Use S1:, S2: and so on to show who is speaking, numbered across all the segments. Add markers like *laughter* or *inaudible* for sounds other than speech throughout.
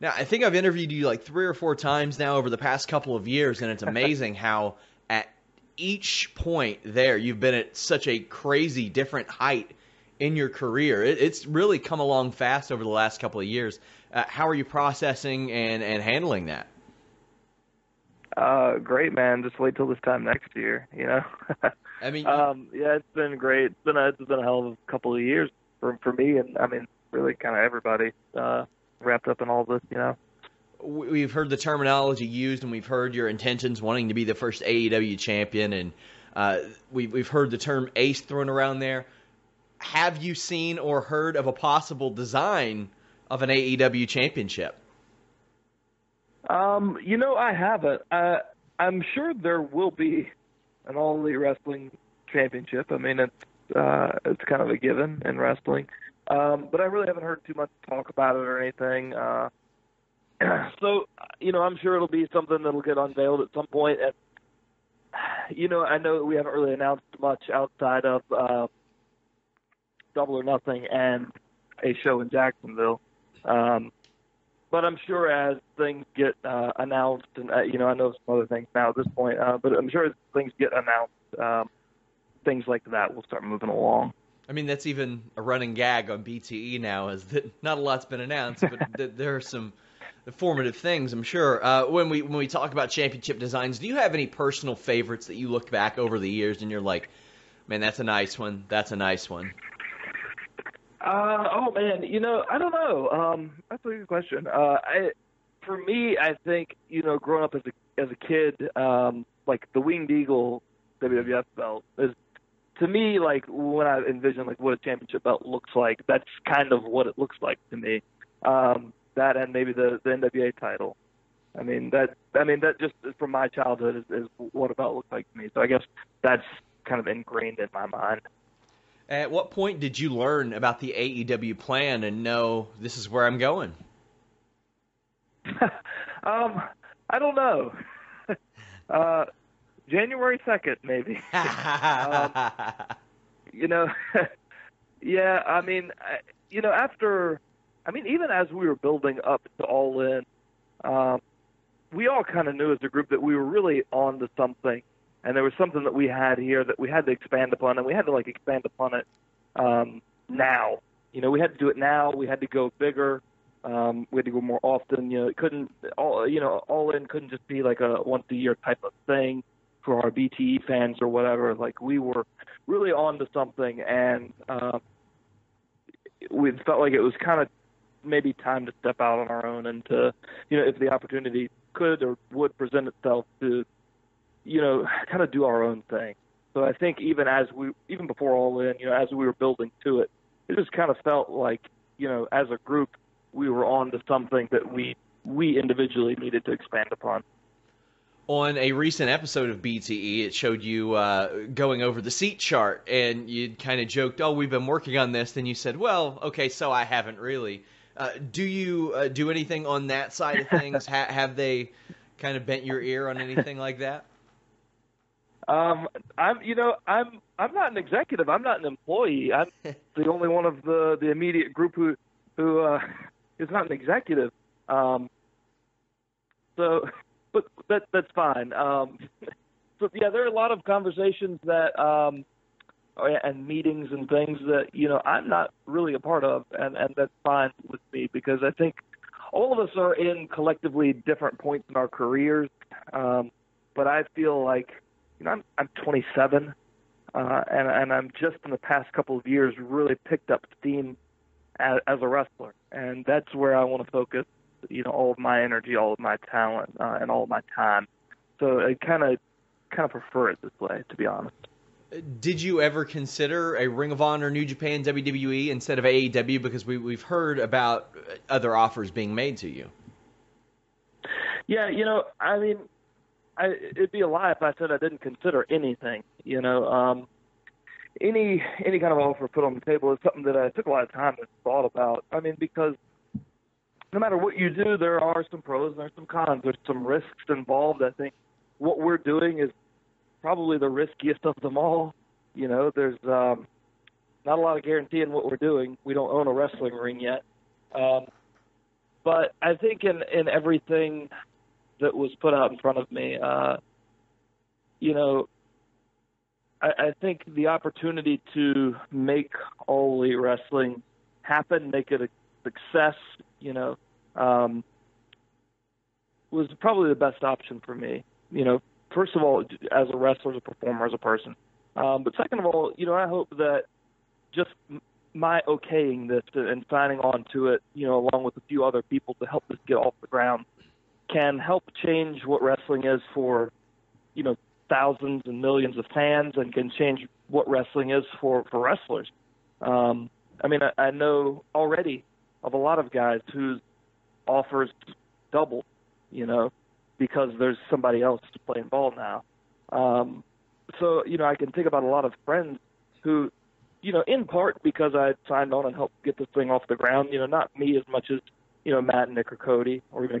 S1: Now, I think I've interviewed you like three or four times now over the past couple of years, and it's *laughs* amazing how at each point there you've been at such a crazy different height in your career. It, it's really come along fast over the last couple of years. Uh, how are you processing and, and handling that?
S2: Uh, great, man. Just wait till this time next year. You know.
S1: I mean, *laughs*
S2: um, yeah, it's been great. It's been a, it's been a hell of a couple of years for for me, and I mean, really, kind of everybody. Uh, wrapped up in all this, you know.
S1: We've heard the terminology used, and we've heard your intentions wanting to be the first AEW champion, and uh, we've we've heard the term ace thrown around there. Have you seen or heard of a possible design of an AEW championship?
S2: Um, you know, I haven't. Uh, I'm sure there will be an All Elite Wrestling Championship. I mean, it's uh, it's kind of a given in wrestling. Um, but I really haven't heard too much talk about it or anything. Uh, *clears throat* so, you know, I'm sure it'll be something that'll get unveiled at some point. And, you know, I know we haven't really announced much outside of uh, Double or Nothing and a show in Jacksonville. Um, but I'm sure as things get uh, announced, and uh, you know, I know some other things now at this point, uh, but I'm sure as things get announced, um, things like that will start moving along.
S1: I mean, that's even a running gag on BTE now, is that *laughs* not a lot's been announced, but *laughs* th- there are some formative things, I'm sure. Uh, when we when we talk about championship designs, do you have any personal favorites that you look back over the years and you're like, man, that's a nice one. That's a nice one.
S2: Uh, oh man, you know, I don't know. Um, that's a good question. Uh, I, for me, I think you know, growing up as a as a kid, um, like the Winged Eagle WWF belt is to me, like when I envision like what a championship belt looks like, that's kind of what it looks like to me. Um, that and maybe the the NWA title. I mean that I mean that just from my childhood is, is what a belt looks like to me. So I guess that's kind of ingrained in my mind.
S1: At what point did you learn about the AEW plan and know this is where I'm going? *laughs*
S2: um, I don't know. *laughs* uh, January second, maybe. *laughs* um, you know, *laughs* yeah. I mean, you know, after, I mean, even as we were building up to All In, um, we all kind of knew as a group that we were really on to something, and there was something that we had here that we had to expand upon, and we had to like expand upon it um, now. You know, we had to do it now. We had to go bigger. Um, we had to go more often. You know, it couldn't all you know all in couldn't just be like a once a year type of thing for our BTE fans or whatever. Like we were really on to something, and uh, we felt like it was kind of maybe time to step out on our own and to, you know, if the opportunity could or would present itself to, you know, kind of do our own thing. So I think even as we, even before All In, you know, as we were building to it, it just kind of felt like, you know, as a group, we were on to something that we we individually needed to expand upon
S1: on a recent episode of BTE, it showed you uh, going over the seat chart, and you kind of joked, "Oh, we've been working on this." Then you said, "Well, okay, so I haven't really." Uh, do you uh, do anything on that side of things? ha- have they kind of bent your ear on anything like that?
S2: Um, I'm, you know, I'm, I'm not an executive. I'm not an employee. I'm *laughs* the only one of the the immediate group who, who uh, *laughs* is not an executive. Um, so but that that's fine. Um, *laughs* so yeah, there are a lot of conversations that um, oh, and meetings and things that you know I'm not really a part of, and and that's fine with me because I think all of us are in collectively different points in our careers. Um, but I feel like you know I'm I'm 27, uh, and and I'm just in the past couple of years really picked up steam as, as a wrestler, and that's where I want to focus you know all of my energy, all of my talent, uh, and all of my time. So I kind of kind of prefer it this way, to be honest.
S1: Did you ever consider a Ring of Honor, New Japan, WWE instead of AEW? Because we, we've heard about other offers being made to you.
S2: Yeah, you know, I mean, I, it'd be a lie if I said I didn't consider anything. You know, um, any any kind of offer put on the table is something that I took a lot of time and thought about. I mean, because no matter what you do, there are some pros and there's some cons. There's some risks involved. I think what we're doing is probably the riskiest of them all. You know, there's um, not a lot of guarantee in what we're doing. We don't own a wrestling ring yet. Um, but I think in, in everything that was put out in front of me, uh, you know, I, I think the opportunity to make elite wrestling happen, make it a success, you know, um, was probably the best option for me. You know, first of all, as a wrestler, as a performer, as a person. Um, but second of all, you know, I hope that just my okaying this and signing on to it, you know, along with a few other people to help this get off the ground, can help change what wrestling is for, you know, thousands and millions of fans, and can change what wrestling is for for wrestlers. Um, I mean, I, I know already of a lot of guys whose offers double, you know, because there's somebody else playing ball now. Um, so you know, I can think about a lot of friends who, you know, in part because I signed on and helped get this thing off the ground. You know, not me as much as you know Matt, and Nick, or Cody, or even.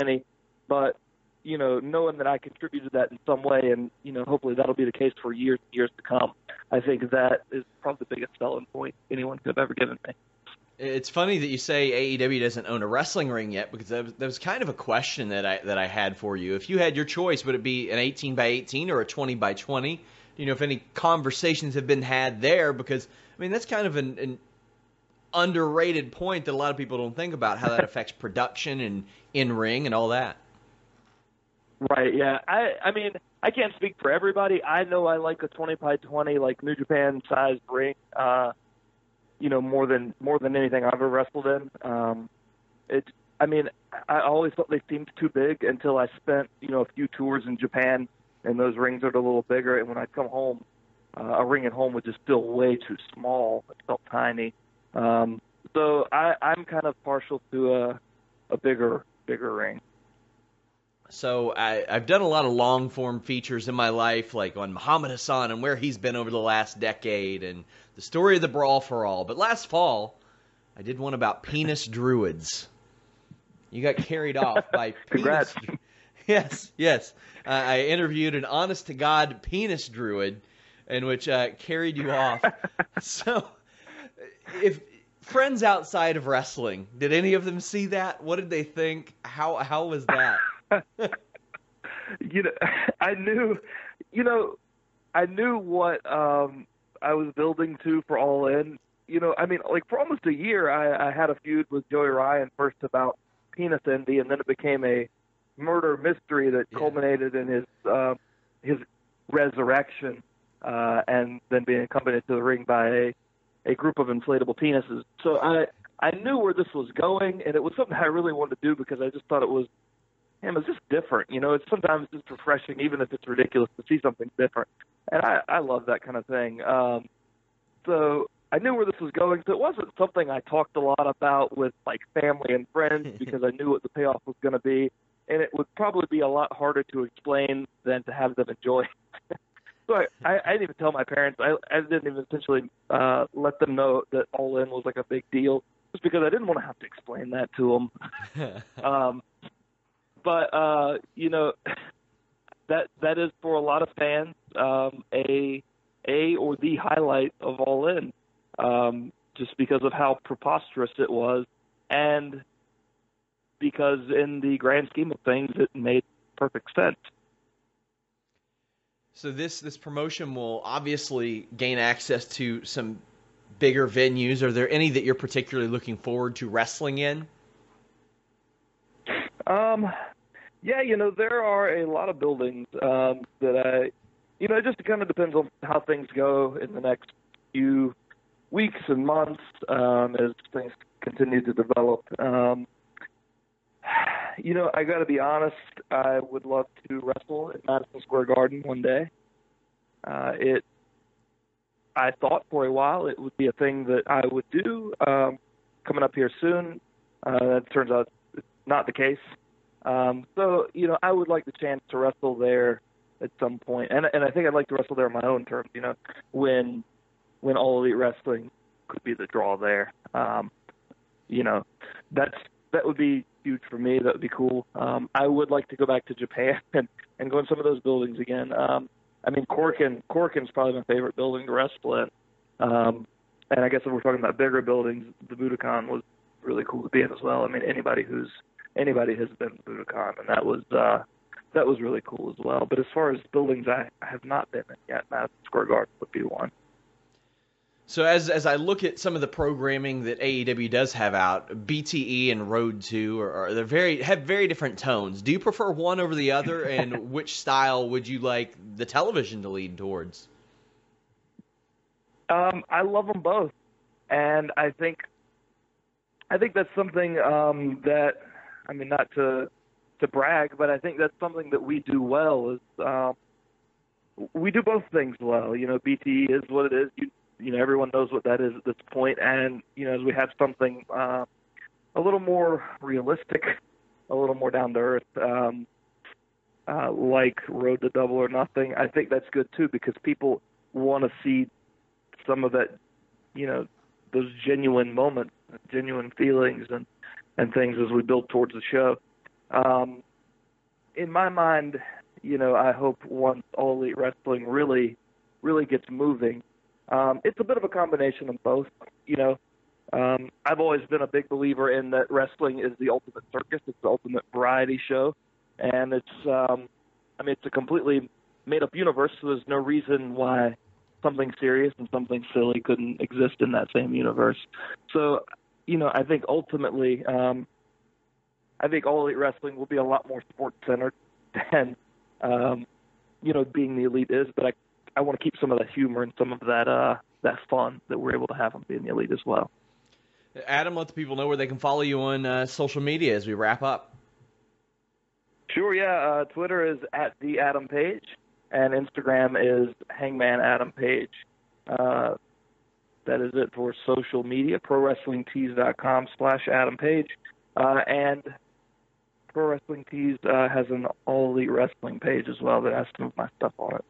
S2: any, but you know, knowing that I contributed that in some way, and you know, hopefully that'll be the case for years and years to come. I think that is probably the biggest selling point anyone could have ever given me.
S1: It's funny that you say AEW doesn't own a wrestling ring yet, because that was, that was kind of a question that I that I had for you. If you had your choice, would it be an 18 by 18 or a 20 by 20? Do you know if any conversations have been had there? Because I mean, that's kind of an, an underrated point that a lot of people don't think about how that *laughs* affects production and in ring and all that.
S2: Right. Yeah. I. I mean, I can't speak for everybody. I know I like a 20 by 20, like New Japan sized ring. Uh, you know, more than more than anything I've ever wrestled in. Um, it. I mean, I always thought they seemed too big until I spent you know a few tours in Japan, and those rings are a little bigger. And when I come home, uh, a ring at home was just still way too small. It felt tiny. Um, so I, I'm kind of partial to a, a bigger bigger ring.
S1: So I, I've done a lot of long form features in my life, like on Muhammad Hassan and where he's been over the last decade, and the story of the Brawl for All. But last fall, I did one about penis *laughs* druids. You got carried off by *laughs*
S2: Congrats.
S1: penis. *laughs* Yes, yes. Uh, I interviewed an honest to God penis druid, in which uh, carried you off. so if friends outside of wrestling, did any of them see that? What did they think? How how was that? *laughs*
S2: you know, I knew, you know, I knew what um I was building to for All In. You know, I mean, like for almost a year, I, I had a feud with Joey Ryan first about penis envy, and then it became a murder mystery that culminated in his uh, his resurrection, uh, and then being accompanied to the ring by a a group of inflatable penises. So I I knew where this was going, and it was something *laughs* I really wanted to do because I just thought it was, man, it's just different. You know, it's sometimes just refreshing, even if it's ridiculous, to see something different. And I I love that kind of thing. Um, so I knew where this was going, so it wasn't something I talked a lot about with like family and friends *laughs* because I knew what the payoff was going to be, and it would probably be a lot harder to explain than to have them enjoy. *laughs* So I, I, didn't even tell my parents. I, I didn't even essentially uh, let them know that All In was like a big deal, just because I didn't want to have to explain that to them. *laughs* um, but uh, you know, that that is for a lot of fans um, a a or the highlight of All In, um, just because of how preposterous it was, and because in the grand scheme of things, it made perfect sense.
S1: So this this promotion will obviously gain access to some bigger venues. Are there any that you're particularly looking forward to wrestling in?
S2: Um, yeah, you know there are a lot of buildings um, that I, you know, it just kind of depends on how things go in the next few weeks and months um, as things continue to develop. Um, you know, I got to be honest. I would love to wrestle at Madison Square Garden one day. Uh, it, I thought for a while it would be a thing that I would do um, coming up here soon. Uh, that turns out not the case. Um, so, you know, I would like the chance to wrestle there at some point, and and I think I'd like to wrestle there on my own terms. You know, when when All Elite Wrestling could be the draw there. Um, you know, that's that would be huge for me. That would be cool. Um, I would like to go back to Japan *laughs* and, and go in some of those buildings again. Um, I mean, Korakuen Korakuen's probably my favorite building to wrestle in. Um, and I guess if we're talking about bigger buildings, the Budokan was really cool to be in as well. I mean, anybody who's anybody has been to Budokan, and that was uh, that was really cool as well. But as far as buildings, I, I have not been in yet. Madison Square Garden would be one.
S1: So as as I look at some of the programming that AEW does have out, BTE and Road Two are, are they're very have very different tones. Do you prefer one over the other, and *laughs* which style would you like the television to lead towards?
S2: Um, I love them both, and I think I think that's something um, that I mean not to to brag, but I think that's something that we do well. Is um, we do both things well. You know, BTE is what it is. You you know everyone knows what that is at this point. And you know as we have something uh, a little more realistic a little more down to earth um, uh, like road to double or nothing i think that's good too because people want to see some of that you know those genuine moments genuine feelings and and things as we build towards the show. Um, in my mind you know i hope once all elite wrestling really really gets moving um, it's a bit of a combination of both. You know, um, I've always been a big believer in that wrestling is the ultimate circus. It's the ultimate variety show, and it's um, I mean it's a completely made up universe. So there's no reason why something serious and something silly couldn't exist in that same universe. So, you know, I think ultimately, um, I think all elite wrestling will be a lot more sports centered *laughs* than, um, you know, being the elite is. But I I want to keep some of that humor and some of that uh, that fun that we're able to have on being the elite as well.
S1: Adam, let the people know where they can follow you on uh, social media as we wrap up.
S2: Sure, yeah. Uh, Twitter is at the Adam Page, and Instagram is Hangman Adam Page. Uh, that is it for social media. ProWrestlingTees.com slash Adam Page, uh, and Pro Wrestling Tees uh, has an All Elite Wrestling page as well that has some of my stuff on it.